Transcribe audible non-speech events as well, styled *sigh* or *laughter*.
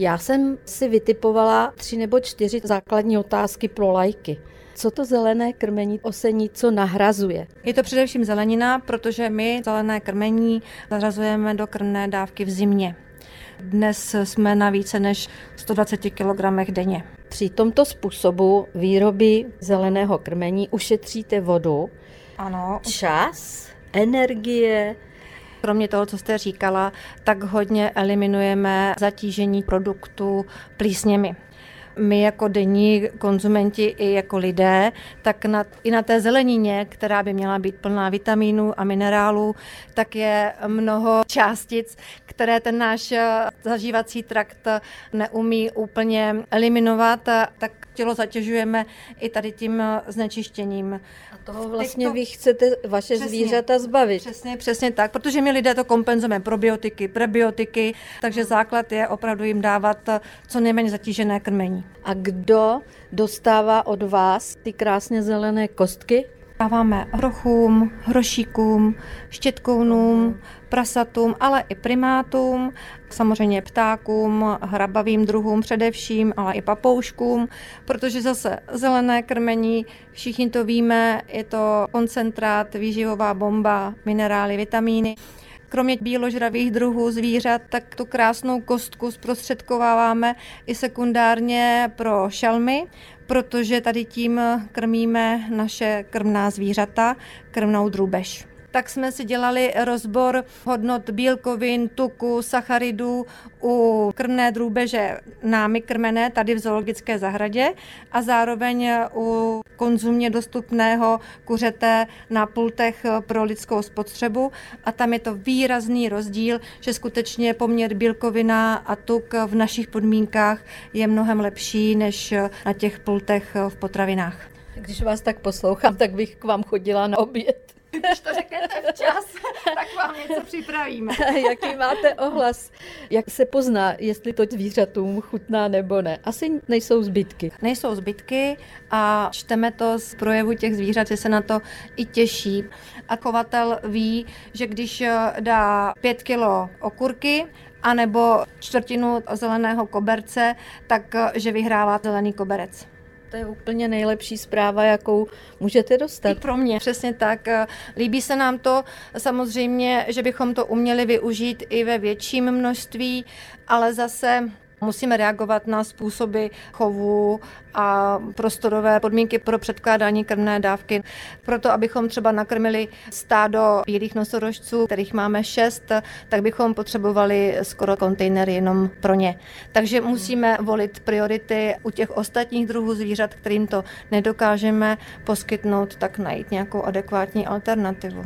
Já jsem si vytipovala tři nebo čtyři základní otázky pro lajky. Co to zelené krmení osení, co nahrazuje? Je to především zelenina, protože my zelené krmení zařazujeme do krmné dávky v zimě. Dnes jsme na více než 120 kg denně. Při tomto způsobu výroby zeleného krmení ušetříte vodu, ano. čas, energie, Kromě toho, co jste říkala, tak hodně eliminujeme zatížení produktu plísněmi my jako denní konzumenti i jako lidé, tak na, i na té zelenině, která by měla být plná vitamínů a minerálů, tak je mnoho částic, které ten náš eh, zažívací trakt neumí úplně eliminovat, tak tělo zatěžujeme i tady tím eh, znečištěním. A toho vlastně to... vy chcete vaše přesně, zvířata zbavit. Přesně, přesně tak, protože my lidé to kompenzujeme probiotiky, prebiotiky, takže základ je opravdu jim dávat eh, co nejméně zatížené krmení. A kdo dostává od vás ty krásně zelené kostky? Dáváme hrochům, hrošíkům, štětkounům, prasatům, ale i primátům, samozřejmě ptákům, hrabavým druhům především, ale i papouškům, protože zase zelené krmení, všichni to víme, je to koncentrát, výživová bomba, minerály, vitamíny. Kromě bíložravých druhů zvířat, tak tu krásnou kostku zprostředkováváme i sekundárně pro šelmy, protože tady tím krmíme naše krmná zvířata, krmnou drůbež. Tak jsme si dělali rozbor hodnot bílkovin, tuku, sacharidů u krmné drůbeže námi krmené tady v zoologické zahradě a zároveň u konzumně dostupného kuřete na pultech pro lidskou spotřebu a tam je to výrazný rozdíl, že skutečně poměr bílkovina a tuk v našich podmínkách je mnohem lepší než na těch pultech v potravinách. Když vás tak poslouchám, tak bych k vám chodila na oběd. Když to řeknete včas, tak vám něco připravíme. *laughs* Jaký máte ohlas? Jak se pozná, jestli to zvířatům chutná nebo ne? Asi nejsou zbytky. Nejsou zbytky a čteme to z projevu těch zvířat, že se na to i těší. A chovatel ví, že když dá pět kilo okurky, anebo čtvrtinu zeleného koberce, tak že vyhrává zelený koberec. To je úplně nejlepší zpráva, jakou můžete dostat. I pro mě, přesně tak. Líbí se nám to samozřejmě, že bychom to uměli využít i ve větším množství, ale zase Musíme reagovat na způsoby chovu a prostorové podmínky pro předkládání krmné dávky. Proto, abychom třeba nakrmili stádo bílých nosorožců, kterých máme šest, tak bychom potřebovali skoro kontejner jenom pro ně. Takže musíme volit priority u těch ostatních druhů zvířat, kterým to nedokážeme poskytnout, tak najít nějakou adekvátní alternativu.